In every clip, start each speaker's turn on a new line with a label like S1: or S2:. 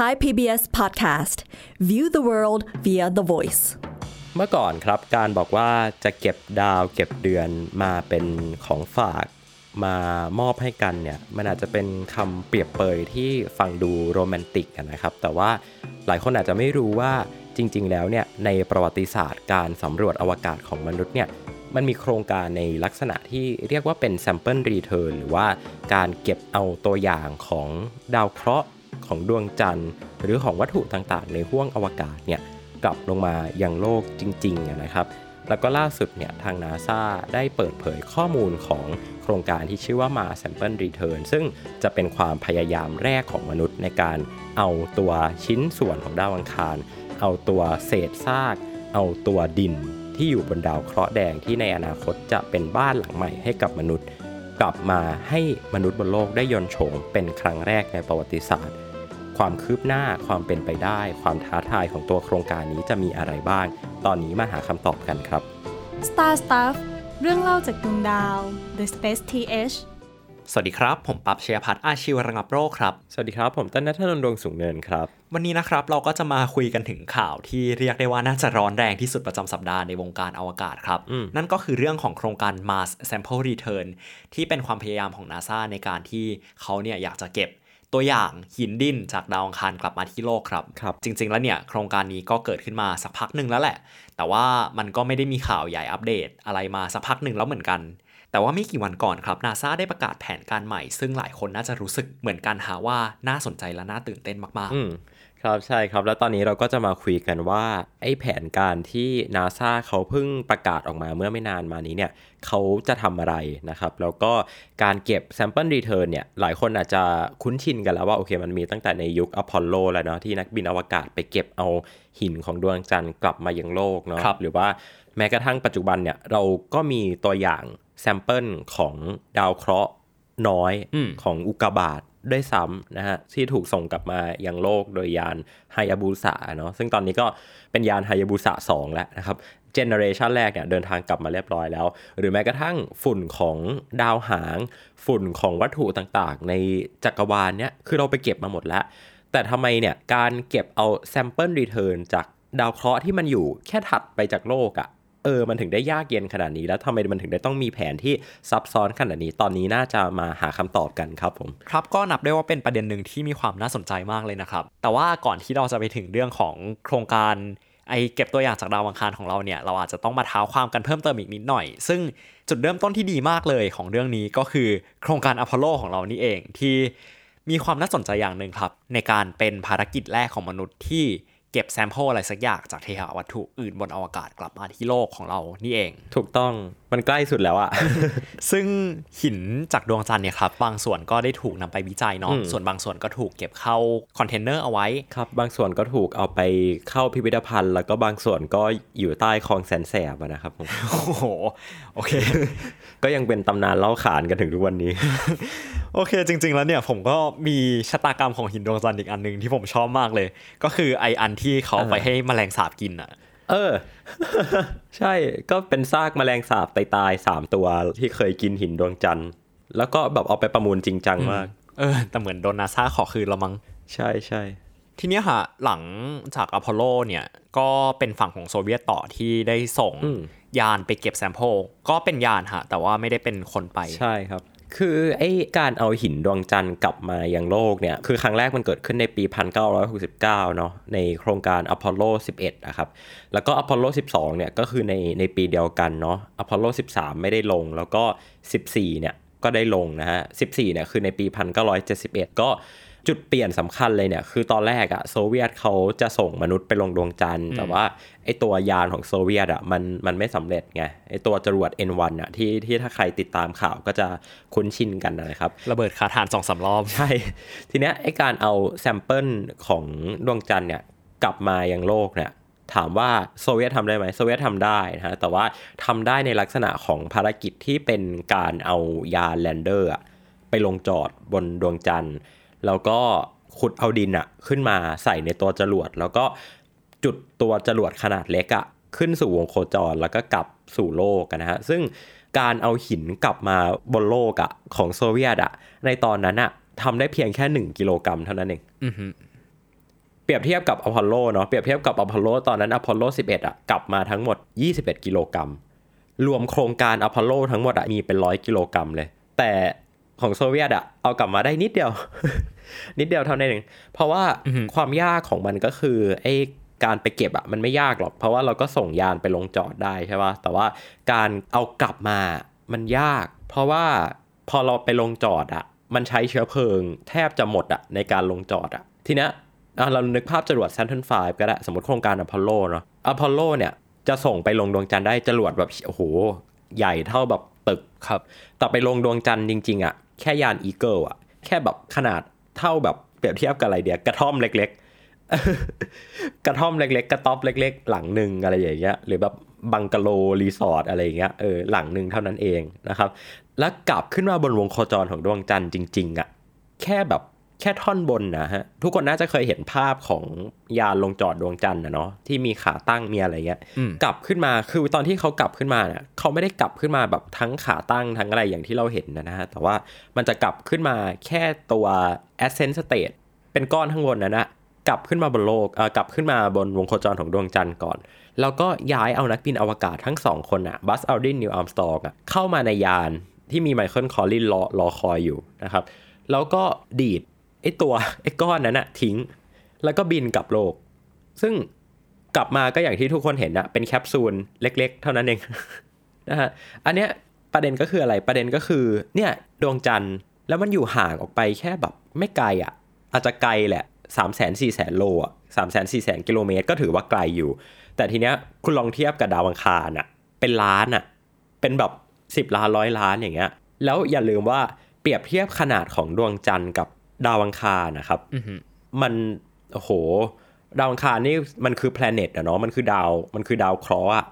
S1: Thai PBS Podcast View the world via the voice
S2: เมื่อก่อนครับการบอกว่าจะเก็บดาวเก็บเดือนมาเป็นของฝากมามอบให้กันเนี่ยมันอาจจะเป็นคำเปรียบเปยที่ฟังดูโรแมนติกนะครับ แต่ว่าหลายคนอาจจะไม่รู้ว่าจริง ๆ แล้วเนี่ยในประวัติศาสตร์การสำรวจอวกาศของมนุษย์เนี่ยมันมีโครงการในลักษณะที่เรียกว่าเป็น sample return หรือว่าการเก็บเอาตัวอย่างของดาวเคราะห์ ของดวงจันทร์ หรือของวัตถุต่างๆ ในห้วงอวกาศเนี่ยกลับลงมายังโลกจริงๆนะครับ แล้วก็ล่าสุดเนี่ยทางนาซาได้เปิดเผยข้อมูลของโครงการที่ชื่อว่า Mars Sample Return ซึ่งจะเป็นความพยายามแรกของมนุษย์ในการเอาตัวชิ้นส่วนของดาวอังคาร เอาตัวเศษซาก เอาตัวดินที่อยู่บนดาวเคราะห์แดงที่ในอนาคตจะเป็นบ้านหลังใหม่ให้กับมนุษย์ กลับมาให้มนุษย์บนโลกได้ยนโฉมเป็นครั้งแรกในประวัติศาสตร์ ความคืบหน้าความเป็นไปได้ ความท้าทายของตัวโครงการนี้จะมีอะไรบ้าง ตอนนี้มาหาคำตอบกันครับ
S3: Star Stuff เรื่องเล่าจากดวงดาว The Space TH
S4: สวัสดีครับ ผมปั๊บเชียพัฒน์อาชีวระงับโรคครับ
S2: สวัสดีครับ ผมต้นนัทนนท์ดวงสูงเนินครับ
S4: วันนี้นะครับเราก็จะมาคุยกันถึงข่าวที่เรียกได้ว่าน่าจะร้อนแรงที่สุดประจำสัปดาห์ในวงการอวกาศครับ
S2: อืม
S4: นั่นก็คือเรื่องของโครงการ Mars Sample Return ที่เป็นความพยายามของ NASA ในการที่เขาเนี่ยอยากจะเก็บ ตัวอย่างหินดินจากดาวอังคารกลับมาที่โลกครับ
S2: ครับ
S4: จริง ๆ แล้วเนี่ยโครงการนี้ก็เกิดขึ้นมาสักพักหนึ่งแล้วแหละ แต่ว่ามันก็ไม่ได้มีข่าวใหญ่อัปเดตอะไรมาสักพักหนึ่งแล้วเหมือนกัน แต่ว่าไม่กี่วันก่อนครับนาซาได้ประกาศแผนการใหม่ ซึ่งหลายคนน่าจะรู้สึกเหมือนกันหาว่าน่าสนใจและน่าตื่นเต้นมาก
S2: อืมครับใช่ครับ แล้วตอนนี้เราก็จะมาคุยกันว่าไอ้แผนการที่นาซาเขาเพิ่งประกาศออกมาเมื่อไม่นานมานี้เนี่ยเขาจะทำอะไรนะครับ แล้วก็การเก็บ sample return เนี่ยหลายคนอาจจะคุ้นชินกันแล้วว่าโอเคมันมีตั้งแต่ในยุคอพอลโลแล้วเนาะที่นักบินอวกาศไปเก็บเอาหินของดวงจันทร์กลับมายังโลกเนาะ
S4: ครับ
S2: หรือว่าแม้กระทั่งปัจจุบันเนี่ยเราก็มีตัวอย่าง sample ของดาวเคราะห์น้อย
S4: อืม
S2: ของอุกกาบาตด้วยซ้ำนะฮะที่ถูกส่งกลับมายังโลกโดยยานไฮยาบุสะเนาะซึ่งตอนนี้ก็เป็นยานไฮยาบุสะ2แล้วนะครับเจเนอเรชันแรกเนี่ยเดินทางกลับมาเรียบร้อยแล้ว หรือแม้กระทั่งฝุ่นของดาวหาง ฝุ่นของวัตถุต่างๆ ในจักรวาลเนี่ยคือเราไปเก็บมาหมดแล้ว แต่ทำไมเนี่ยการเก็บเอา sample return จากดาวเคราะห์ที่มันอยู่แค่ถัดไปจากโลกอะ่ะ เออ มันถึงได้ยากเย็นขนาดนี้ แล้วทำไมมันถึงได้ต้องมีแผนที่ซับซ้อนขนาดนี้ ตอนนี้น่าจะมาหาคำตอบกันครับผม
S4: ครับ ก็นับได้ว่าเป็นประเด็นหนึ่งที่มีความน่าสนใจมากเลยนะครับ แต่ว่าก่อนที่เราจะไปถึงเรื่องของโครงการไอ้เก็บตัวอย่างจากดาวอังคารของเราเนี่ย เราอาจจะต้องมาเท้าความกันเพิ่มเติมอีกนิดหน่อย ซึ่งจุดเริ่มต้นที่ดีมากเลยของเรื่องนี้ก็คือโครงการอพอลโลของเรานี่เองที่มีความน่าสนใจอย่างหนึ่งครับ ในการเป็นภารกิจแรกของมนุษย์ที่ เก็บ sample อะไรสักอย่างจากเทหวัตถุอื่นบนอวกาศกลับมาที่โลกของเรานี่เอง
S2: ถูกต้อง มันใกล้สุดแล้วอะ
S4: ซึ่งหินจากดวงจันทร์เนี่ยครับบางส่วนก็ได้ถูกนำไปวิจัยเนาะ
S2: อืม
S4: ส่วนบางส่วนก็ถูกเก็บเข้าคอนเทนเนอร์เอาไว้
S2: ครับ บางส่วนก็ถูกเอาไปเข้าพิพิธภัณฑ์ แล้วก็บางส่วนก็อยู่ใต้คลองแสนแสบอะนะครับผม
S4: โอ้โหโอเค
S2: ก็ยังเป็นตำนานเล่าขานกันถึงทุกวันนี้
S4: โอเค จริง ๆ แล้วเนี่ยผมก็มีชะตากรรมของหินดวงจันทร์อีกอันหนึ่งที่ผมชอบมากเลย ก็คือไอ้อันที่เขาเอาไปให้แมลงสาบกินอะ
S2: เออ ใช่ก็เป็นซากแมลงสาบตายๆสามตัวที่เคยกินหินดวงจันทร์ แล้วก็แบบเอาไปประมูลจริงจังมาก
S4: เออ แต่เหมือนโดนนาซาขอคืนละมั้ง
S2: ใช่ใช่
S4: ทีเนี้ยค่ะ หลังจากอพอลโลเนี่ย ก็เป็นฝั่งของโซเวียตต่อที่ได้ส่ง
S2: อืม
S4: ยานไปเก็บ sample ก็เป็นยานฮะแต่ว่าไม่ได้เป็นคนไป
S2: ใช่ครับ คือไอ้การเอาหินดวงจันทร์กลับมายังโลกเนี่ย คือครั้งแรกมันเกิดขึ้นในปี 1969 เนาะในโครงการอพอลโล 11 นะครับ แล้วก็อพอลโล 12 เนี่ย ก็คือในในปีเดียวกันเนาะอพอลโล 13 ไม่ได้ลง แล้วก็ 14 เนี่ย ก็ได้ลงนะฮะ 14 เนี่ย คือในปี 1971 ก็ จุดเปลี่ยนสำคัญเลยเนี่ย คือตอนแรกอะโซเวียตเขาจะส่งมนุษย์ไปลงดวงจันทร์ แต่ว่าไอ้ตัวยานของโซเวียตอะมันมันไม่สำเร็จไงไอ้ตัวจรวด N1 อะที่ที่ถ้าใครติดตามข่าวก็จะคุ้นชินกันนะครับ
S4: ระเบิดคาฐานสองสามรอบ
S2: ใช่ ทีเนี้ยไอ้การเอา sample ของดวงจันทร์เนี่ยกลับมายังโลกเนี่ยถามว่าโซเวียตทำได้ไหมโซเวียตทำได้นะฮะแต่ว่าทำได้ในลักษณะของภารกิจที่เป็นการเอายาน lander อะไปลงจอดบนดวงจันทร์ แล้วก็ขุดเอาดินอะขึ้นมาใส่ในตัวจรวด แล้วก็จุดตัวจรวดขนาดเล็กอะขึ้นสู่วงโคจรแล้วก็กลับสู่โลกอะนะฮะซึ่งการเอาหินกลับมาบนโลกอะของโซเวียตอะในตอนนั้นอะทำได้เพียงแค่ 1 กิโลกรัมเท่านั้นเอง
S4: อือฮึเป
S2: รียบเทียบกับอพอลโลเนาะเปรียบเทียบกับอพอลโลตอนนั้นอพอลโล 11อะกลับมาทั้งหมด 21 กิโลกรัมรวมโครงการอพอลโลทั้งหมดอะมีเป็นร้อยกิโลกรัมเลย แต่ ของโซเวียตอะเอากลับมาได้นิดเดียว นิดเดียวเท่านั้นเองเพราะว่าความยากของมันก็คือไอ้การไปเก็บอะมันไม่ยากหรอก เพราะว่าเราก็ส่งยานไปลงจอดได้ใช่ป่ะแต่ว่าการเอากลับมามันยาก เพราะว่าพอเราไปลงจอดอะมันใช้เชื้อเพลิง แทบจะหมดอะในการลงจอดอะทีเนี้ยอะเรานึกภาพจรวด Saturn V ก็ได้ สมมติโครงการอพอลโลเนาะอพอลโลเนี่ยจะส่งไปลงดวงจันทร์ได้จรวดแบบโอ้โหใหญ่เท่าแบบตึก
S4: ครับ
S2: แต่ไปลงดวงจันทร์จริง ๆอะ แค่ยานอีเกิลอะแค่แบบขนาดเท่าแบบเปรียบเทียบกับอะไรดีอะกระท่อมเล็ก ๆ กระท่อมเล็ก ๆ กระต๊อบเล็ก ๆ หลังหนึ่งอะไรอย่างเงี้ยหรือแบบบังกะโลรีสอร์ทอะไรอย่างเงี้ยเออหลังหนึ่งเท่านั้นเองนะครับ แล้วกลับขึ้นมาบนวงโคจรของดวงจันทร์จริงๆอะแค่แบบ แค่ท่อนบนนะฮะ ทุกคนน่าจะเคยเห็นภาพของยานลงจอดดวงจันทร์นะเนาะที่มีขาตั้งมีอะไรเงี้ย
S4: อืม
S2: กลับขึ้นมาคือตอนที่เขากลับขึ้นมาเนี่ยเขาไม่ได้กลับขึ้นมาแบบทั้งขาตั้งทั้งอะไรอย่างที่เราเห็นนะฮะ แต่ว่ามันจะกลับขึ้นมาแค่ตัว ascent state เป็นก้อนข้างบนนั้นนะกลับขึ้นมาบนโลกเอ่อกลับขึ้นมาบนวงโคจรของดวงจันทร์ก่อน แล้วก็ย้ายเอานักบินอวกาศทั้งสองคนอะบัซอัลดรินนีลอาร์มสตรองอะเข้ามาในยานที่มีไมเคิลคอลลินส์รอรอคอยอยู่นะครับแล้วก็ดีด ไอ้ตัวไอ้ก้อนนั้นอะทิ้ง แล้วก็บินกลับโลก ซึ่งกลับมาก็อย่างที่ทุกคนเห็นอะเป็นแคปซูลเล็ก ๆ เท่านั้นเองนะฮะอันเนี้ยประเด็นก็คืออะไรประเด็นก็คือ เนี่ยดวงจันทร์แล้วมันอยู่ห่างออกไปแค่แบบไม่ไกลอะอาจจะไกลแหละสามแสนสี่แสนโลอะสามแสนสี่แสนกิโลเมตรก็ถือว่าไกลอยู่ แต่ทีเนี้ยคุณลองเทียบกับดาวอังคารอะเป็นล้านอะเป็นแบบสิบล้านร้อยล้านอย่างเงี้ย แล้วอย่าลืมว่าเปรียบเทียบขนาดของดวงจันทร์กับ ดาวอังคารนะครับ
S4: อือหือ
S2: มันโอ้โห ดาวอังคารนี่มันคือ planet อะเนาะมันคือดาวมันคือดาวเคราะห์อะ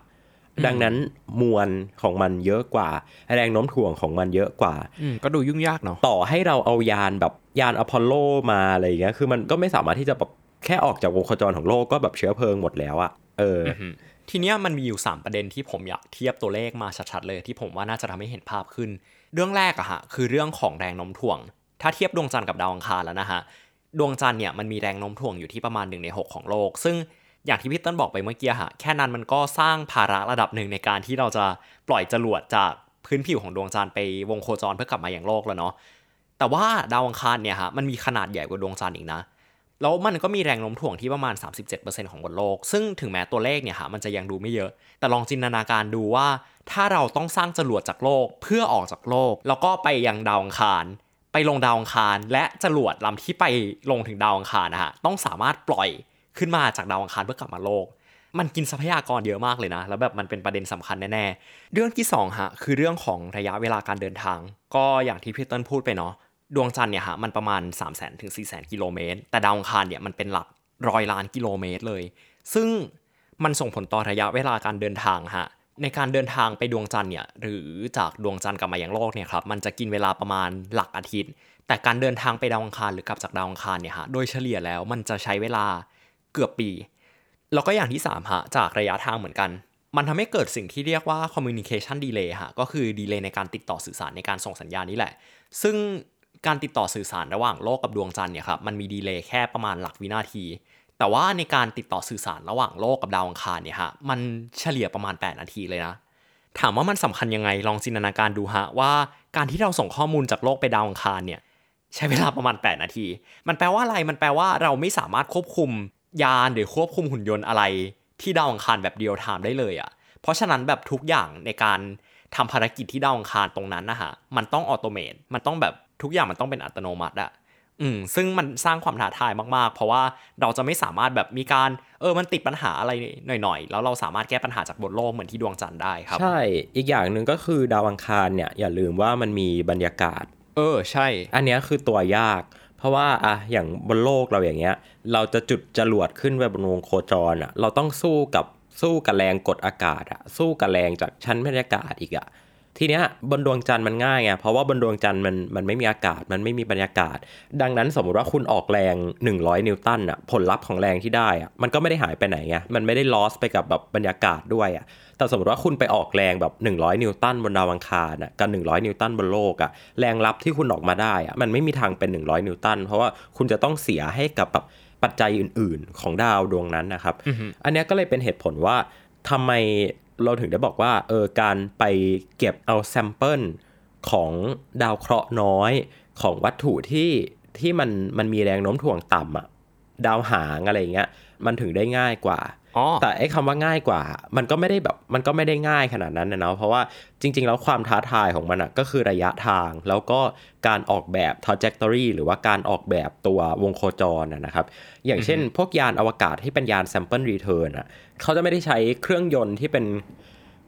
S2: ดังนั้นมวลของมันเยอะกว่า แรงโน้มถ่วงของมันเยอะกว่า
S4: อืมก็ดูยุ่งยากเนาะ
S2: ต่อให้เราเอายานแบบยานอพอลโลมาอะไรอย่างเงี้ยคือมันก็ไม่สามารถที่จะแบบแค่ออกจากวงโคจรของโลกก็แบบเชื้อเพลิงหมดแล้วอะเอออ
S4: ทีเนี้ยมันมีอยู่ 3 ประเด็นที่ผมอยากเทียบตัวเลขมาชัดๆเลย ที่ผมว่าน่าจะทำให้เห็นภาพขึ้น เรื่องแรกอะฮะคือเรื่องของแรงโน้มถ่วง ถ้าเทียบดวงจันทร์กับดาวอังคารแล้วนะฮะ ดวงจันทร์เนี่ยมันมีแรงโน้มถ่วงอยู่ที่ประมาณ1ใน6 ของโลก ซึ่งอย่างที่พี่ต้นบอกไปเมื่อกี้ฮะ แค่นั้นมันก็สร้างภาระระดับหนึ่งในการที่เราจะปล่อยจรวดจากพื้นผิวของดวงจันทร์ไปวงโคจรเพื่อกลับมาอย่างโลกแล้วเนาะ แต่ว่าดาวอังคารเนี่ยฮะมันมีขนาดใหญ่กว่าดวงจันทร์อีกนะ แล้วมันก็มีแรงโน้มถ่วงที่ประมาณ 37%ของบนโลก ซึ่งถึงแม้ตัวเลขเนี่ยฮะมันจะยังดูไม่เยอะ แต่ลองจินตนาการดูว่า ถ้าเราต้องสร้างจรวดจากโลกเพื่อออกจากโลก แล้วก็ไปยังดาวอังคาร ไปลงดาวอังคาร และจรวดลำที่ไปลงถึงดาวอังคารนะฮะต้องสามารถปล่อยขึ้นมาจากดาวอังคารเพื่อกลับมาโลก มันกินทรัพยากรเยอะมากเลยนะ แล้วแบบมันเป็นประเด็นสำคัญแน่ๆ เรื่องที่สองฮะคือเรื่องของระยะเวลาการเดินทาง ก็อย่างที่พี่เติ้ลพูดไปเนาะดวงจันทร์เนี่ยฮะมันประมาณ 3 0 0 0 0 0ถึง4 0 0 0 0กิโลเมตรแต่ดาวอังคารเนี่ยมันเป็นหลักร้อยล้านกิโลเมตรเลย ซึ่งมันส่งผลต่อระยะเวลาการเดินทางฮะ ในการเดินทางไปดวงจันทร์เนี่ยหรือจากดวงจันทร์กลับมายังโลกเนี่ยครับมันจะกินเวลาประมาณหลักอาทิตย์ แต่การเดินทางไปดาวอังคารหรือกลับจากดาวอังคารเนี่ยฮะโดยเฉลี่ยแล้วมันจะใช้เวลาเกือบปี แล้วก็อย่างที่3ฮะจากระยะทางเหมือนกัน มันทำให้เกิดสิ่งที่เรียกว่า communication delay ฮะก็คือดีเลย์ในการติดต่อสื่อสารในการส่งสัญญาณนี่แหละ ซึ่งการติดต่อสื่อสารระหว่างโลกกับดวงจันทร์เนี่ยครับมันมีดีเลย์แค่ประมาณหลักวินาที แต่ว่าในการติดต่อสื่อสารระหว่างโลกกับดาวอังคารเนี่ยฮะมันเฉลี่ยประมาณ 8 นาทีเลยนะ ถามว่ามันสำคัญยังไงลองจินตนาการดูฮะว่าการที่เราส่งข้อมูลจากโลกไปดาวอังคารเนี่ยใช้เวลาประมาณ 8 นาที มันแปลว่าอะไรมันแปลว่าเราไม่สามารถควบคุมยานหรือควบคุมหุ่นยนต์อะไร ที่ดาวอังคารแบบ real time ได้เลยอะเพราะฉะนั้นแบบทุกอย่างในการทำภารกิจที่ดาวอังคารตรงนั้นนะฮะมันต้อง automate มันต้องแบบทุกอย่างมันต้องเป็นอัตโนมัติอะ อืมซึ่งมันสร้างความท้าทายมากๆ เพราะว่าเราจะไม่สามารถแบบมีการเออมันติดปัญหาอะไรหน่อยๆ แล้วเราสามารถแก้ปัญหาจากบนโลกเหมือนที่ดวงจันทร์ได้ครับ
S2: ใช่อีกอย่างหนึ่งก็คือดาวอังคารเนี่ยอย่าลืมว่ามันมีบรรยากาศ
S4: เออใช่
S2: อันเนี้ยคือตัวยาก เพราะว่าอะอย่างบนโลกเราอย่างเงี้ย เราจะจุดจรวดขึ้นไปบนวงโคจรอะเราต้องสู้กับสู้กับแรงกดอากาศอะสู้กับแรงจากชั้นบรรยากาศอีกอะ ทีเนี้ยบนดวงจันทร์มันง่ายไงเพราะว่าบนดวงจันทร์มันมันไม่มีอากาศมันไม่มีบรรยากาศ ดังนั้นสมมุติว่าคุณออกแรง 100 นิวตันอะผลลัพธ์ของแรงที่ได้อะมันก็ไม่ได้หายไปไหนไงมันไม่ได้ลอสไปกับแบบบรรยากาศด้วยอะแต่สมมติว่าคุณไปออกแรงแบบ 100 นิวตันบนดาวอังคารอะกับ 100 นิวตันบนโลกอะแรงลัพธ์ที่คุณออกมาได้อะมันไม่มีทางเป็น 100 นิวตัน เพราะว่าคุณจะต้องเสียให้กับแบบปัจจัยอื่น ๆ ของดาวดวงนั้นนะครับ อันเนี้ยก็เลยเป็นเหตุผลว่าทำไม เราถึงได้บอกว่าเออการไปเก็บเอา sample ของดาวเคราะห์น้อยของวัตถุที่ที่มันมันมีแรงโน้มถ่วงต่ำอะดาวหางอะไรอย่างเงี้ยมันถึงได้ง่ายกว่า
S4: อ๋อ
S2: แต่ไอ้คำว่าง่ายกว่า มันก็ไม่ได้แบบมันก็ไม่ได้ง่ายขนาดนั้นนะเนาะเพราะว่าจริง ๆ แล้วความท้าทายของมันอะก็คือระยะทาง แล้วก็การออกแบบ trajectory หรือว่าการออกแบบตัววงโคจรนะนะครับ อย่างเช่น พวกยานอวกาศที่เป็นยาน sample return อะ เขาจะไม่ได้ใช้เครื่องยนต์ที่เป็น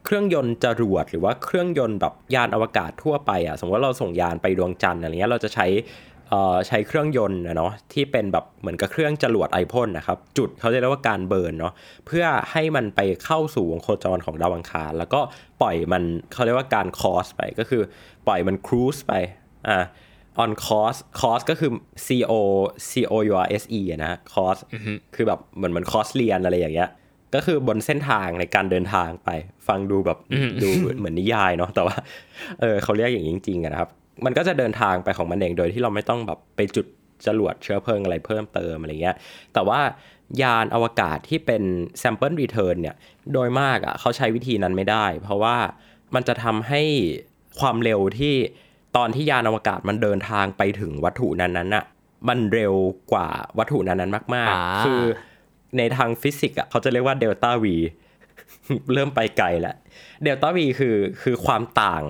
S2: เครื่องยนต์จรวดหรือว่าเครื่องยนต์แบบยานอวกาศทั่วไปอะสมมติว่าเราส่งยานไปดวงจันทร์อะไรเงี้ยเราจะใช้เอ่อใช้เครื่องยนต์นะเนาะที่เป็นแบบเหมือนกับเครื่องจรวดไอพ่นนะครับ จุดเขาจะเรียกว่าการเบิร์นเนาะเพื่อให้มันไปเข้าสู่วงโคจรของดาวอังคาร แล้วก็ปล่อยมันเขาเรียกว่าการคอสไปก็คือปล่อยมันครูสไปอ่า on course course ก็คือ c o c o u r s e อะนะ course คือแบบเหมือนเหมือนคอร์สเรียนอะไรอย่างเงี้ย ก็คือบนเส้นทางในการเดินทางไป ฟังดูแบบดูเหมือนนิยายเนาะแต่ว่าเออเขาเรียกอย่างนี้จริงๆอะนะครับ มันก็จะเดินทางไปของมันเองโดยที่เราไม่ต้องแบบไปจุดจรวดเชื้อเพลิงอะไรเพิ่มเติมอะไรเงี้ย แต่ว่ายานอวกาศที่เป็น sample return เนี่ย โดยมากอะเขาใช้วิธีนั้นไม่ได้ เพราะว่ามันจะทำให้ความเร็วที่ตอนที่ยานอวกาศมันเดินทางไปถึงวัตถุนั้นๆน่ะมันเร็วกว่าวัตถุนั้นๆมาก
S4: อ่า
S2: ๆคือ ในทางฟิสิกส์อะเขาจะเรียกว่าเดลต้า V เริ่มไปไกลแล้วเดลต้า V คือคือความต่าง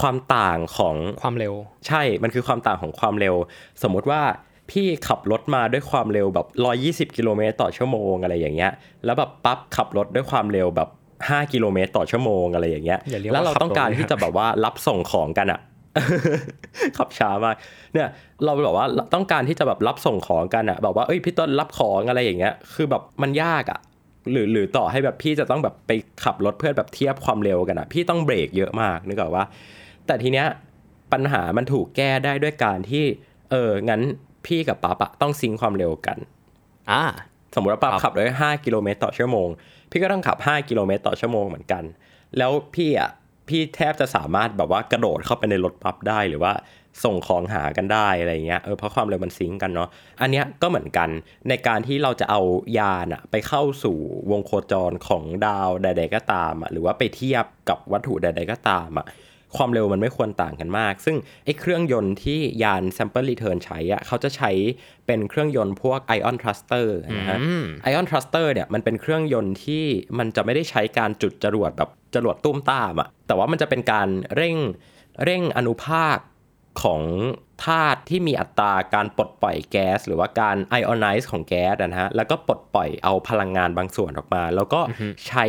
S2: ความต่างของ
S4: ความเร็ว
S2: ใช่มันคือความต่างของความเร็ว สมมุติว่าพี่ขับรถมาด้วยความเร็วแบบ 120 กิโลเมตรต่อชั่วโมงอะไรอย่างเงี้ย แล้วแบบปั๊บขับรถด้วยความเร็วแบบ 5 กิโลเมตรต่อชั่วโมงอะไรอย่างเงี้ย
S4: อย่าเรียกว่า
S2: แล้วเราต้องการ
S4: ขับรถเลย
S2: ที่จะแบบว่ารับส่งของกันอะ ขับช้ามากเนี่ยเราแบบว่าต้องการที่จะแบบรับส่งของกันอะแบบว่าเอ้ยพี่ต้นรับของอะไรอย่างเงี้ย คือแบบมันยากอะหรือหรือต่อให้แบบพี่จะต้องแบบไปขับรถเพื่อแบบเทียบความเร็วกันอะพี่ต้องเบรกเยอะมากนึกออกว่า แต่ทีเนี้ยปัญหามันถูกแก้ได้ด้วยการที่ เอองั้นพี่กับป๊าปะต้องซิงค์ความเร็วกัน
S4: อ่า
S2: สมมติว่าป๊า
S4: ครับ
S2: ขับได้5กิโลเมตรต่อชั่วโมง พี่ก็ต้องขับ 5 กิโลเมตรต่อชั่วโมงเหมือนกัน แล้วพี่อะ พี่แทบจะสามารถแบบว่ากระโดดเข้าไปในรถปั๊บได้หรือว่าส่งของหากันได้อะไรเงี้ยเออเพราะความเร็วมันซิงกันเนาะอันเนี้ยก็เหมือนกันในการที่เราจะเอายานอะไปเข้าสู่วงโคจรของดาวใดๆก็ตามอะหรือว่าไปเทียบกับวัตถุใดๆก็ตามอะ ความเร็วมันไม่ควรต่างกันมาก ซึ่งไอ้เครื่องยนต์ที่ยาน sample return ใช้อะเขาจะใช้เป็นเครื่องยนต์พวก ion thruster นะฮะ ion thruster เนี่ยมันเป็นเครื่องยนต์ที่มันจะไม่ได้ใช้การจุดจรวดแบบจรวดตุ้มตามอะแต่ว่ามันจะเป็นการเร่งเร่งอนุภาค ของธาตุที่มีอัตราการปลดปล่อยแก๊ส หรือว่าการ ionize ของแก๊สอะนะฮะ แล้วก็ปลดปล่อยเอาพลังงานบางส่วนออกมา แล้วก็ใช้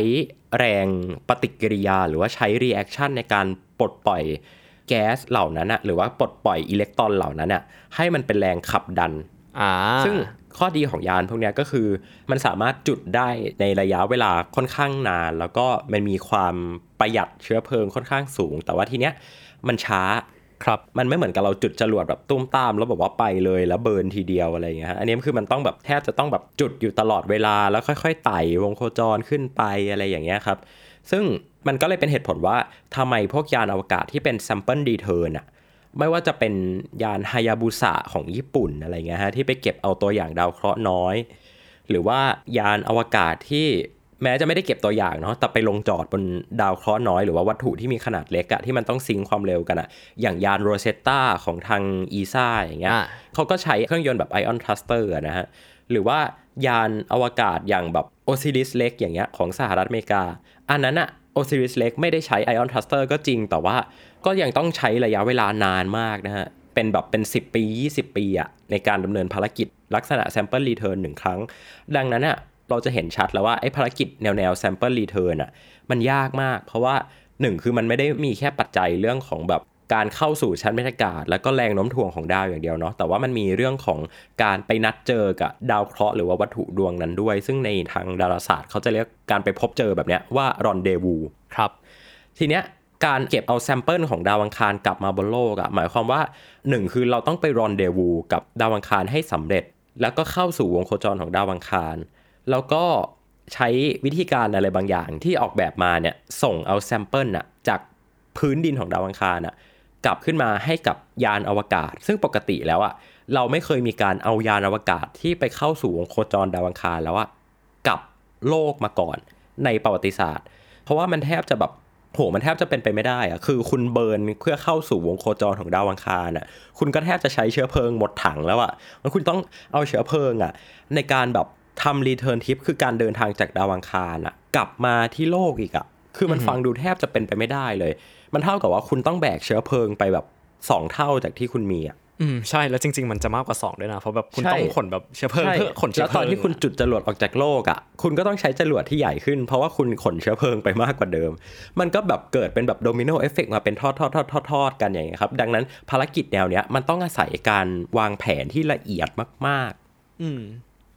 S2: แรงปฏิกิริยา หรือว่าใช้ reaction ในการปลดปล่อยแก๊สเหล่านั้นอะหรือว่าปลดปล่อยอิเล็กตรอนเหล่านั้นอะให้มันเป็นแรงขับดัน
S4: อ่า
S2: ซึ่งข้อดีของยานพวกเนี้ยก็คือ มันสามารถจุดได้ในระยะเวลาค่อนข้างนาน แล้วก็มันมีความประหยัดเชื้อเพลิงค่อนข้างสูง แต่ว่าทีเนี้ยมันช้า
S4: ครับ
S2: มันไม่เหมือนกับเราจุดจรวดแบบตุ้มตามแล้วแบบว่าไปเลยแล้วเบิร์นทีเดียวอะไรอย่างเงี้ยฮะอันนี้คือมันต้องแบบแทบจะต้องแบบจุดอยู่ตลอดเวลาแล้วค่อยๆไต่วงโคจรขึ้นไปอะไรอย่างเงี้ยครับ ซึ่งมันก็เลยเป็นเหตุผลว่าทำไมพวกยานอวกาศที่เป็น sample return อะไม่ว่าจะเป็นยานฮายาบุสะของญี่ปุ่นอะไรเงี้ยฮะที่ไปเก็บเอาตัวอย่างดาวเคราะห์น้อย หรือว่ายานอวกาศที่ แม้จะไม่ได้เก็บตัวอย่างเนาะแต่ไปลงจอดบนดาวเคราะห์น้อยหรือว่าวัตถุที่มีขนาดเล็กอะที่มันต้อง sync ความเร็วกันอะอย่างยานโรเซตตาของทาง ESA อย่างเงี้ย
S4: อ่า
S2: เขาก็ใช้เครื่องยนต์แบบ ion thruster นะฮะหรือว่ายานอวกาศอย่างแบบ OSIRIS-REx อย่างเงี้ยของสหรัฐอเมริกา อันนั้นอะ OSIRIS-REx ไม่ได้ใช้ ion thruster ก็จริงแต่ว่าก็ยังต้องใช้ระยะเวลานานมากนะฮะเป็นแบบเป็น 10 ปี 20 ปีอะในการดำเนินภารกิจลักษณะ sample return หนึ่งครั้ง ดังนั้นอะ เราจะเห็นชัดแล้วว่าไอ้ภารกิจแนวแนว sample return อะมันยากมาก เพราะว่าหนึ่งคือมันไม่ได้มีแค่ปัจจัยเรื่องของแบบการเข้าสู่ชั้นบรรยากาศ แล้วก็แรงโน้มถ่วงของดาวอย่างเดียวเนาะแต่ว่ามันมีเรื่องของการไปนัดเจอกับดาวเคราะห์หรือว่าวัตถุดวงนั้นด้วย ซึ่งในทางดาราศาสตร์เขาจะเรียกการไปพบเจอแบบเนี้ยว่า rendezvous
S4: ครับ
S2: ทีเนี้ยการเก็บเอา sample ของดาวอังคารกลับมาบนโลกอะหมายความว่าหนึ่งคือเราต้องไป rendezvous กับดาวอังคารให้สำเร็จ แล้วก็เข้าสู่วงโคจรของดาวอังคาร แล้วก็ใช้วิธีการอะไรบางอย่างที่ออกแบบมาเนี่ยส่งเอา sample น่ะจากพื้นดินของดาวอังคารน่ะกลับขึ้นมาให้กับยานอวกาศ ซึ่งปกติแล้วอะเราไม่เคยมีการเอายานอวกาศที่ไปเข้าสู่วงโคจรดาวอังคารแล้วอะกับโลกมาก่อนในประวัติศาสตร์ เพราะว่ามันแทบจะแบบโหมันแทบจะเป็นไปไม่ได้อะคือคุณ burn เพื่อเข้าสู่วงโคจรของดาวอังคารอะคุณก็แทบจะใช้เชื้อเพลิงหมดถังแล้วอะมันคุณต้องเอาเชื้อเพลิงอะในการแบบ ทำ return trip คือการเดินทางจากดาวอังคารอะกลับมาที่โลกอีกอะคือมันฟังดูแทบจะเป็นไปไม่ได้เลย มันเท่ากับว่าคุณต้องแบกเชื้อเพลิงไปแบบสองเท่าจากที่คุณมีอะ
S4: อืมใช่แล้วจริง ๆ มันจะมากกว่า 2 ด้วยนะ เพราะแบบคุณ
S2: ใช่
S4: ต้องขนแบบเชื้อเพลิง
S2: ใช่
S4: เพื่อขนเชื้
S2: แล้วตอนที่คุณจุดจรวดออกจากโลกอะคุณก็ต้องใช้จรวดที่ใหญ่ขึ้น เพราะว่าคุณขนเชื้อเพลิงไปมากกว่าเดิม มันก็แบบเกิดเป็นแบบ domino effect มาเป็นทอดทอดทอดทอดทอดกันอย่างเงี้ยครับดังนั้นภารกิจแนวเนี้ยมันต้องอาศัยการวางแผนที่ละเอียดมาก
S4: อืม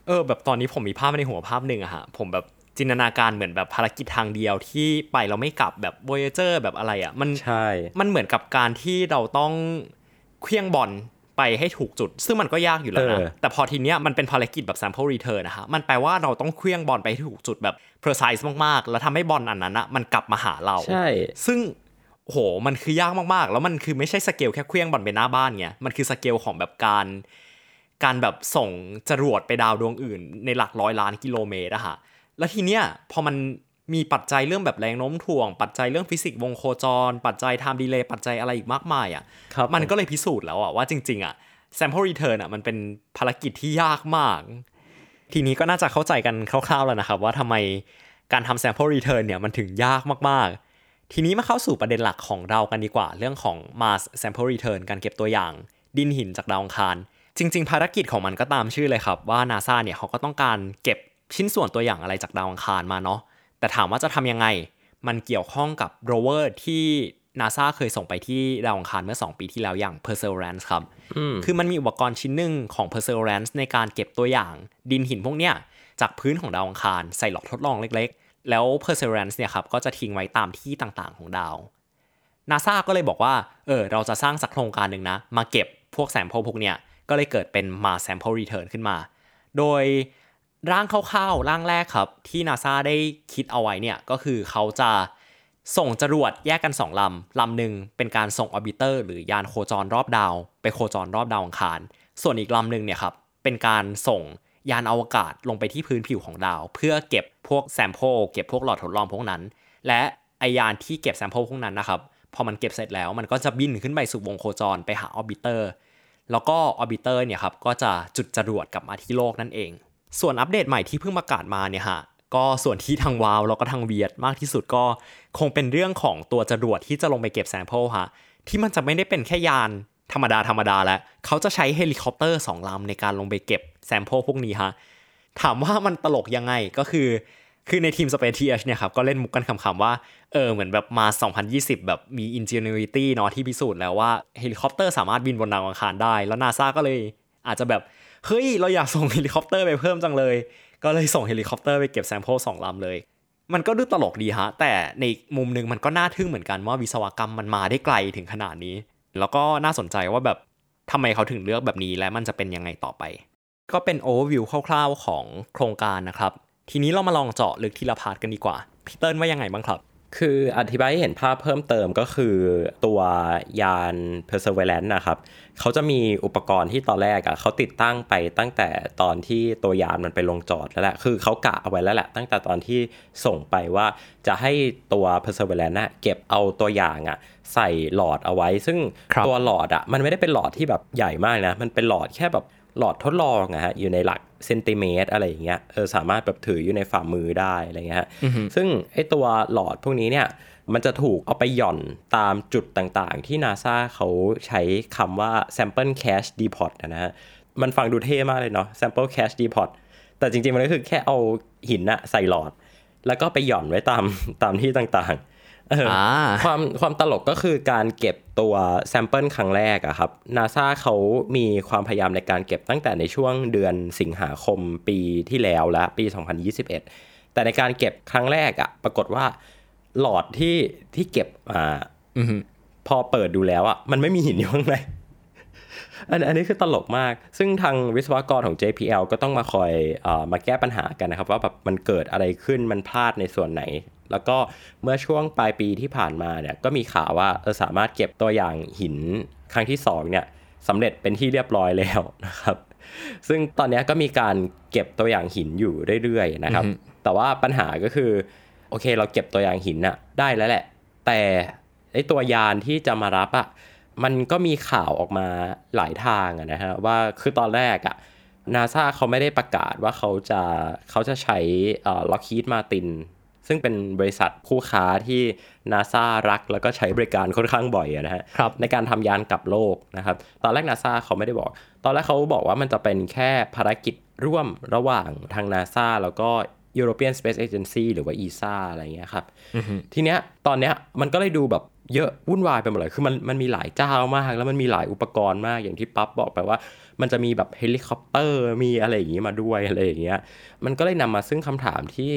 S4: เออแบบตอนนี้ผมมีภาพในหัวภาพหนึ่งอะฮะผมแบบจินตนาการเหมือนแบบภารกิจทางเดียวที่ไปเราไม่กลับแบบ Voyager แบบอะไรอะมัน
S2: ๆใช่
S4: มันเหมือนกับการที่เราต้องเขวี้ยงบอลไปให้ถูกจุด ซึ่งมันก็ยากอยู่แล้วนะ
S2: เออ
S4: แต่พอทีเนี้ยมันเป็นภารกิจแบบ sample return นะฮะมันแปลว่าเราต้องเขวี้ยงบอลไปให้ถูกจุดแบบ precise มากๆ แล้วทำให้บอลอันนั้นอะมันกลับมาหาเรา
S2: ใช่
S4: ซึ่งโหมันคือยากมากๆ แล้วมันคือไม่ใช่สเกลแค่เขวี้ยงบอลไปหน้าบ้านไงมันคือสเกลของแบบการ การแบบส่งจรวดไปดาวดวงอื่น ในหลักร้อยล้านกิโลเมตรอะฮะแล้วทีเนี้ยพอมันมีปัจจัยเรื่องแบบแรงโน้มถ่วง ปัจจัยเรื่องฟิสิกส์วงโคจร ปัจจัย time delay ปัจจัยอะไรอีกมากมายอะ
S2: ครับ
S4: มันก็เลยพิสูจน์แล้วอะว่าจริง ๆอะ sample return อะมันเป็นภารกิจที่ยากมาก ทีนี้ก็น่าจะเข้าใจกันคร่าวๆแล้วนะครับ ว่าทำไมการทำ sample return เนี่ยมันถึงยากมากๆ ทีนี้มาเข้าสู่ประเด็นหลักของเรากันดีกว่า เรื่องของ Mars sample return การเก็บตัวอย่าง ดินหินจากดาวอังคาร จริง ๆ ภารกิจของมันก็ตามชื่อเลยครับว่า NASA เนี่ยเขาก็ต้องการเก็บชิ้นส่วนตัวอย่างอะไรจากดาวอังคารมาเนาะแต่ถามว่าจะทำยังไง มันเกี่ยวข้องกับโรเวอร์ที่ NASA เคยส่งไปที่ดาวอังคารเมื่อ 2 ปีที่แล้วอย่าง Perseverance ครับ คือมันมีอุปกรณ์ชิ้นหนึ่งของ Perseverance ในการเก็บตัวอย่างดินหินพวกเนี้ยจากพื้นของดาวอังคารใส่หลอดทดลองเล็กๆ แล้ว Perseverance เนี่ยครับก็จะทิ้งไว้ตามที่ต่างๆ ของดาว NASA ก็เลยบอกว่า เออเราจะสร้างสักโครงการหนึ่งนะ มาเก็บพวก sample พวกเนี้ย ก็เลยเกิดเป็น Mars Sample Return ขึ้นมา โดยร่างคร่าวๆ ร่างแรกครับ ที่ NASA ได้คิดเอาไว้เนี่ย ก็คือเขาจะส่งจรวดแยกกัน 2 ลำ ลำหนึ่งเป็นการส่ง orbiter หรือยานโคจรรอบดาว ไปโคจรรอบดาวอังคาร ส่วนอีกลำหนึ่งเนี่ยครับเป็นการส่งยานอวกาศลงไปที่พื้นผิวของดาว เพื่อเก็บพวก sample เก็บพวกหลอดทดลองพวกนั้น และไอ้ยานที่เก็บ sample พวกนั้นนะครับพอมันเก็บเสร็จแล้วมันก็จะบินขึ้นไปสู่วงโคจรไปหา orbiter แล้วก็ orbiter เนี่ยครับก็จะจุดจรวดกลับมาที่โลกนั่นเอง ส่วนอัปเดตใหม่ที่เพิ่งประกาศมาเนี่ยฮะก็ส่วนที่ทั้ง wow แล้วก็ทั้ง weird มากที่สุดก็คงเป็นเรื่องของตัวจรวดที่จะลงไปเก็บ sample ฮะที่มันจะไม่ได้เป็นแค่ยานธรรมดาธรรมดาแล้วเขาจะใช้เฮลิคอปเตอร์สองลำในการลงไปเก็บ sample พวกนี้ฮะถามว่ามันตลกยังไงก็คือ คือในทีม Space TH เนี่ยครับก็เล่นมุกกันขำๆว่า เออเหมือนแบบมา 2020 แบบมี Ingenuity เนาะที่พิสูจน์แล้วว่าเฮลิคอปเตอร์สามารถบินบนดาวอังคารได้ แล้วนาซาก็เลยอาจจะแบบ เฮ้ย เราอยากส่งเฮลิคอปเตอร์ไปเพิ่มจังเลย ก็เลยส่งเฮลิคอปเตอร์ไปเก็บ sample สองลำเลย มันก็ดูตลกดีฮะ แต่ในมุมหนึ่งมันก็น่าทึ่งเหมือนกันว่าวิศวกรรมมันมาได้ไกลถึงขนาดนี้ แล้วก็น่าสนใจว่าแบบทำไมเขาถึงเลือกแบบนี้และมันจะเป็นยังไงต่อไป ก็เป็นโอเวอร์วิวคร่าวๆของโครงการนะครับ ทีนี้เรามาลองเจาะลึกทีละ part กันดีกว่าพี่เติ้ลว่ายังไงบ้างครับ
S2: คืออธิบายให้เห็นภาพเพิ่มเติมก็คือตัวยาน Perseverance นะครับเขาจะมีอุปกรณ์ที่ตอนแรกอะ่ะเขาติดตั้งไปตั้งแต่ตอนที่ตัวยานมันไปลงจอดแล้วแหละคือเขากะเอาไว้แล้วแหละ ตั้งแต่ตอนที่ส่งไปว่าจะให้ตัว Perseverance น่ะเก็บเอาตัวอย่างอะ่ะใส่หลอดเอาไว้ ซึ่ง
S4: ครับ
S2: ตัวหลอดอะ่ะมันไม่ได้เป็นหลอดที่แบบใหญ่มากนะมันเป็นหลอดแค่แบบ หลอดทดลองอะฮะอยู่ในหลักเซนติเมตรอะไรอย่างเงี้ยเออสามารถแบบถืออยู่ในฝ่ามือได้อะไรเงี้ยฮะซึ่งไอตัวหลอดพวกนี้เนี่ยมันจะถูกเอาไปหย่อนตามจุดต่างๆ ที่ NASA เขาใช้คำว่า sample cache depot นะฮะมันฟังดูเท่มากเลยเนาะ sample cache depot แต่จริงๆ มันก็คือแค่เอาหินอะใส่หลอด แล้วก็ไปหย่อนไว้ตามตามที่ต่างๆเอออ
S4: อ่า
S2: ความความตลกก็คือการเก็บตัวแซมเปิลครั้งแรกอะครับนาซาเขามีความพยายามในการเก็บตั้งแต่ในช่วงเดือนสิงหาคมปีที่แล้วและปี 2021 แต่ในการเก็บครั้งแรกอะปรากฏว่าหลอดที่ที่เก็บมา
S4: อือฮึ
S2: พอเปิดดูแล้วอะมันไม่มีหินอยู่ข้างในอันอันนี้คือตลกมาก ซึ่งทางวิศวกรของ JPL ก็ต้องมาคอยเออมาแก้ปัญหากันนะครับ ว่าแบบมันเกิดอะไรขึ้น มันพลาดในส่วนไหน แล้วก็เมื่อช่วงปลายปีที่ผ่านมาเนี่ยก็มีข่าวว่าเออสามารถเก็บตัวอย่างหินครั้งที่สองเนี่ยสำเร็จเป็นที่เรียบร้อยแล้วนะครับ ซึ่งตอนนี้ก็มีการเก็บตัวอย่างหินอยู่เรื่อยๆนะครับ แต่ว่าปัญหาก็คือโอเค เราเก็บตัวอย่างหินอะได้แล้วแหละ แต่ไอตัวยานที่จะมารับอะมันก็มีข่าวออกมาหลายทางะนะฮะว่าคือตอนแรกอะนาซาเขาไม่ได้ประกาศว่าเขาจะเขาจะใช้ล็อกฮีดมาติน ซึ่งเป็นบริษัทคู่ค้าที่นาซารักแล้วก็ใช้บริการค่อนข้างบ่อยนะฮะ
S4: ครับ
S2: ในการทำยานกลับโลกนะครับ ตอนแรกนาซาเขาไม่ได้บอก ตอนแรกเขาบอกว่ามันจะเป็นแค่ภารกิจร่วมระหว่างทางนาซาแล้วก็ European Space Agency หรือว่า ESA อะไรเงี้ยครับ ทีเนี้ยตอนเนี้ยมันก็เลยดูแบบ เยอะวุ่นวายไปหมดเลย คือมันมันมีหลายเจ้ามาก แล้วมันมีหลายอุปกรณ์มากอย่างที่ปั๊บบอกไปว่า มันจะมีแบบเฮลิคอปเตอร์มีอะไรอย่างงี้มาด้วยอะไรอย่างเงี้ย มันก็เลยนำมาซึ่งคำถามที่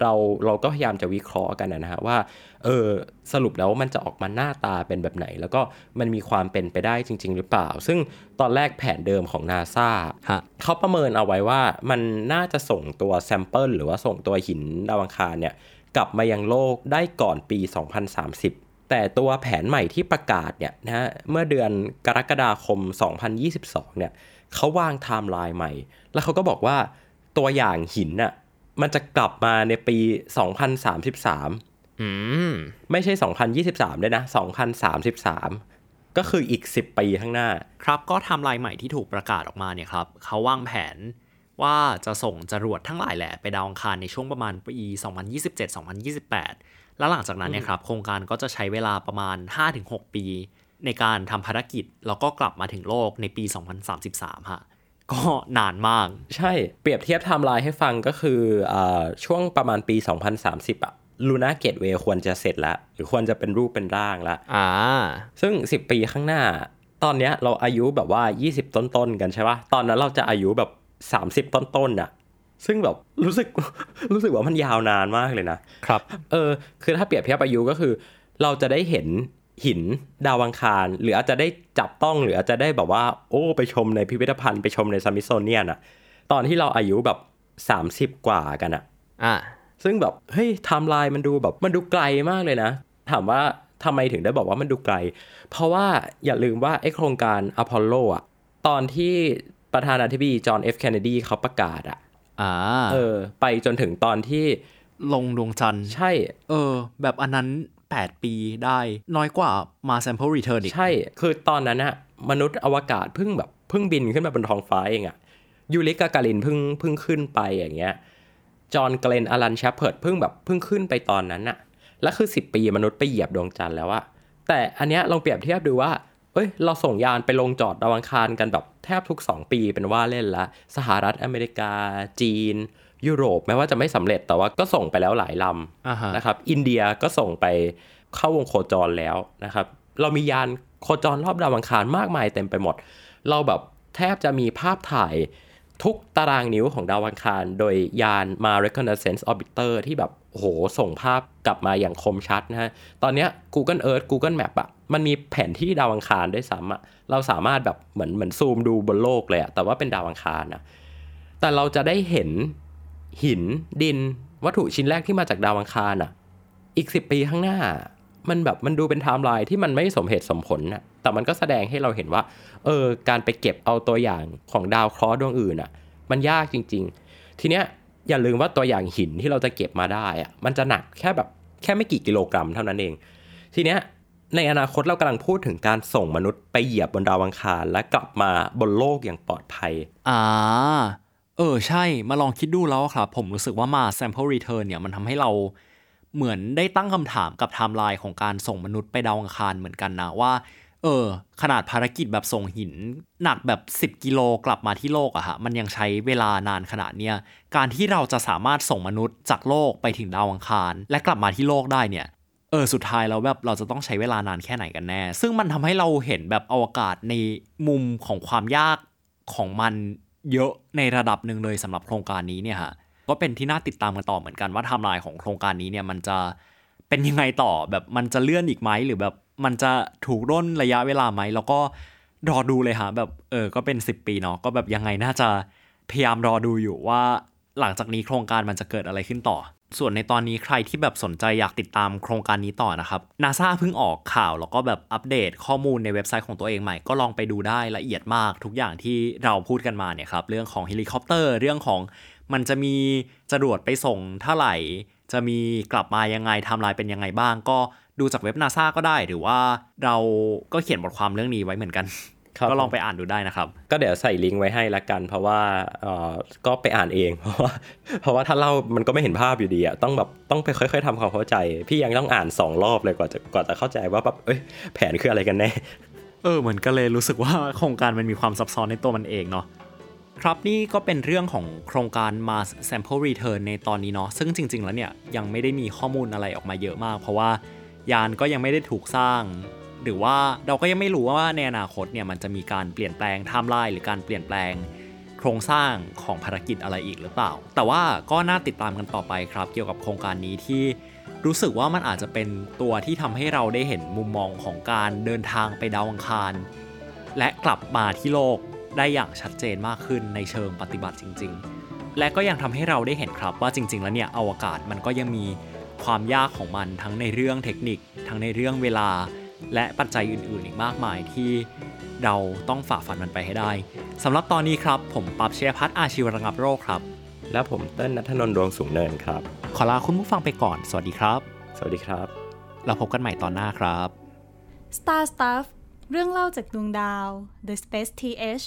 S2: เราเราก็พยายามจะวิเคราะห์กันนะฮะว่าเออสรุปแล้วมันจะออกมาหน้าตาเป็นแบบไหน แล้วก็มันมีความเป็นไปได้จริง ๆ หรือเปล่า ซึ่งตอนแรกแผนเดิมของนาซา
S4: ฮะ
S2: เขาประเมินเอาไว้ว่ามันน่าจะส่งตัว sample หรือว่าส่งตัวหินดาวอังคารเนี่ยกลับมายังโลกได้ก่อนปี 2030 แต่ตัวแผนใหม่ที่ประกาศเนี่ยนะฮะเมื่อเดือนกรกฎาคม 2022 เนี่ยเขาวางไทม์ไลน์ใหม่ แล้วเขาก็บอกว่าตัวอย่างหินน่ะมันจะกลับมาในปี 2033
S4: อืม
S2: ไม่ใช่ 2023 ด้วยนะ 2033 ก็คืออีก 10 ปีข้างหน้า
S4: ครับก็ไทำลายใหม่ที่ถูกประกาศออกมาเนี่ยครับเขาวางแผน ว่าจะส่งจรวดทั้งหลายแหละไปดาวอังคารในช่วงประมาณปี 2027-2028 แล้วหลังจากนั้นเนี่ยครับ โครงการก็จะใช้เวลาประมาณ 5-6 ปี ในการทำภารกิจ แล้วก็กลับมาถึงโลกในปี 2033ฮะก็นานมาก
S2: ใช่เปรียบเทียบไทม์ไลน์ให้ฟังก็คืออาช่วงประมาณปี 2030อะ Lunar Gateway ควรจะเสร็จแล้ว หรือควรจะเป็นรูปเป็นร่างแล้ว
S4: อ่า
S2: ซึ่ง 10 ปีข้างหน้า ตอนเนี้ยเราอายุแบบว่า 20 ต้นๆกันใช่ปะตอนนั้นเราจะอายุแบบ 30ต้นๆน่ะ ซึ่งแบบรู้สึกรู้สึกว่ามันยาวนานมากเลยนะ
S4: ครับ
S2: เออ คือถ้าเปรียบเทียบอายุก็คือ เราจะได้เห็นหินดาวอังคาร หรืออาจจะได้จับต้องหรืออาจจะได้แบบว่า โอ้ไปชมในพิพิธภัณฑ์ไปชมใน Smithsonian อะตอนที่เราอายุแบบ 30 กว่ากันอะ
S4: อ่า
S2: ซึ่งแบบเฮ้ยไทม์ไลน์มันดูแบบมันดูไกลมากเลยนะ ถามว่าทำไมถึงได้บอกว่ามันดูไกล เพราะว่าอย่าลืมว่าไอโครงการอพอลโลอะตอนที่ ประธานาธิบดีจอห์นเอฟเคนเนดีเขาประกาศอะ
S4: อ่า
S2: เออ ไปจนถึงตอนที่
S4: ลงดวงจันทร์
S2: ใช่
S4: เออ แบบอันนั้น 8 ปีได้ น้อยกว่ามา sample return อีก
S2: ใช่ คือตอนนั้นอะมนุษย์อวกาศเพิ่งแบบเพิ่งบินขึ้นมาบนท้องฟ้าเองอะยูริกาการินเพิ่งเพิ่งขึ้นไปอย่างเงี้ยจอห์นเกลนอลันเชปเพิร์ดเพิ่งแบบเพิ่งขึ้นไปตอนนั้นอะแล้วคือ 10 ปีมนุษย์ไปเหยียบดวงจันทร์แล้วอะแต่อันเนี้ยลองเปรียบเทียบดูว่า เอ้ย เราส่งยานไปลงจอดดาวอังคารกันแบบแทบทุก 2 ปีเป็นว่าเล่นละ สหรัฐอเมริกา จีน ยุโรปแม้ว่าจะไม่สำเร็จแต่ว่าก็ส่งไปแล้วหลายลำ
S4: อ่าฮะ
S2: นะครับ อินเดียก็ส่งไปเข้าวงโคจรแล้วนะครับ เรามียานโคจรรอบดาวอังคารมากมายเต็มไปหมด เราแบบแทบจะมีภาพถ่ายทุกตารางนิ้วของดาวอังคาร โดยยานมา reconnaissance orbiter ที่แบบโอ้โหส่งภาพกลับมาอย่างคมชัดนะฮะ ตอนเนี้ย Google Earth Google Map อะ มันมีแผนที่ดาวอังคารด้วยซ้ำอะเราสามารถแบบเหมือนเหมือนซูมดูบนโลกเลยอะแต่ว่าเป็นดาวอังคารนะแต่เราจะได้เห็นหินดินวัตถุชิ้นแรกที่มาจากดาวอังคารอะอีกสิบปีข้างหน้า มันแบบมันดูเป็นไทม์ไลน์ที่มันไม่สมเหตุสมผลนะแต่มันก็แสดงให้เราเห็นว่าเออการไปเก็บเอาตัวอย่างของดาวเคราะห์ดวงอื่นอะมันยากจริง ๆ ทีเนี้ยอย่าลืมว่าตัวอย่างหินที่เราจะเก็บมาได้อะมันจะหนักแค่แบบแค่ไม่กี่กิโลกรัมเท่านั้นเอง ทีเนี้ย ในอนาคตเรากำลังพูดถึงการส่งมนุษย์ไปเหยียบบนดาวอังคาร และกลับมาบนโลกอย่างปลอดภัย
S4: อ่า เออใช่ มาลองคิดดูแล้วครับ ผมรู้สึกว่ามา sample return เนี่ยมันทำให้เราเหมือนได้ตั้งคำถามกับไทม์ไลน์ของการส่งมนุษย์ไปดาวอังคารเหมือนกันนะว่า เออ ขนาดภารกิจแบบส่งหิน หนักแบบ 10 กิโลกลับมาที่โลกอะฮะมันยังใช้เวลานานขนาดเนี้ยการที่เราจะสามารถส่งมนุษย์จากโลกไปถึงดาวอังคาร และกลับมาที่โลกได้เนี่ย เออสุดท้ายแล้วแบบเราจะต้องใช้เวลานานแค่ไหนกันแน่ ซึ่งมันทำให้เราเห็นแบบอวกาศในมุมของความยากของมันเยอะในระดับหนึ่งเลยสำหรับโครงการนี้เนี่ยฮะก็เป็นที่น่าติดตามกันต่อเหมือนกันว่าไทม์ไลน์ของโครงการนี้เนี่ยมันจะเป็นยังไงต่อแบบมันจะเลื่อนอีกไหมหรือแบบมันจะถูกร่นระยะเวลาไหมแล้วก็รอดูเลยฮะแบบเออก็เป็น 10 ปีเนาะก็แบบยังไงน่าจะพยายามรอดูอยู่ว่า หลังจากนี้โครงการมันจะเกิดอะไรขึ้นต่อ ส่วนในตอนนี้ใครที่แบบสนใจอยากติดตามโครงการนี้ต่อนะครับนาซาเพิ่งออกข่าวแล้วก็แบบอัปเดตข้อมูลในเว็บไซต์ของตัวเองใหม่ ก็ลองไปดูได้ละเอียดมากทุกอย่างที่เราพูดกันมาเนี่ยครับเรื่องของเฮลิคอปเตอร์เรื่องของมันจะมีจรวดไปส่งเท่าไหร่ จะมีกลับมายังไงไทม์ไลน์เป็นยังไงบ้าง ก็ดูจากเว็บนาซาก็ได้ หรือว่าเราก็เขียนบทความเรื่องนี้ไว้เหมือนกัน ก็ลองไปอ่านดูได้นะครับ
S2: ก็เดี๋ยวใส่ลิงก์ไว้ให้ละกัน เพราะว่าเออก็ไปอ่านเอง เพราะว่าเพราะว่าถ้าเล่ามันก็ไม่เห็นภาพอยู่ดีอะต้องแบบต้องไปค่อย ๆทำความเข้าใจ พี่ยังต้องอ่านสองรอบเลยกว่าจะกว่าจะเข้าใจว่าแบบเอ้ยแผนคืออะไรกันแน่
S4: เออเหมือนก็เลยรู้สึกว่าโครงการมันมีความซับซ้อนในตัวมันเองเนาะครับนี่ก็เป็นเรื่องของโครงการ Mars Sample Return ในตอนนี้เนาะซึ่งจริง ๆ แล้วเนี่ยยังไม่ได้มีข้อมูลอะไรออกมาเยอะมาก เพราะว่ายานก็ยังไม่ได้ถูกสร้าง หรือว่าเราก็ยังไม่รู้ว่าในอนาคตเนี่ยมันจะมีการเปลี่ยนแปลงไทม์ไลน์หรือการเปลี่ยนแปลงโครงสร้างของภารกิจอะไรอีกหรือเปล่า แต่ว่าก็น่าติดตามกันต่อไปครับ เกี่ยวกับโครงการนี้ที่รู้สึกว่ามันอาจจะเป็นตัวที่ทำให้เราได้เห็นมุมมองของการเดินทางไปดาวอังคาร และกลับมาที่โลกได้อย่างชัดเจนมากขึ้นในเชิงปฏิบัติจริง ๆ และก็ยังทำให้เราได้เห็นครับว่าจริง ๆ แล้วเนี่ยอวกาศมันก็ยังมีความยากของมันทั้งในเรื่องเทคนิค ทั้งในเรื่องเวลา และปัจจัยอื่นๆ อีกมากมายที่เราต้องฝ่าฟันมันไปให้ได้สำหรับตอนนี้ครับ ผมปับเชียพัฒน์อาชีวระงับโรคครับ
S2: แล้วผมเต้นนัทนนท์ดวงสูงเนินครับ
S4: ขอลาคุณผู้ฟังไปก่อน สวัสดีครับ
S2: สวัสดีครับ
S4: เราพบกันใหม่ตอนหน้าครับ
S3: Star Stuff เรื่องเล่าจากดวงดาว The Space TH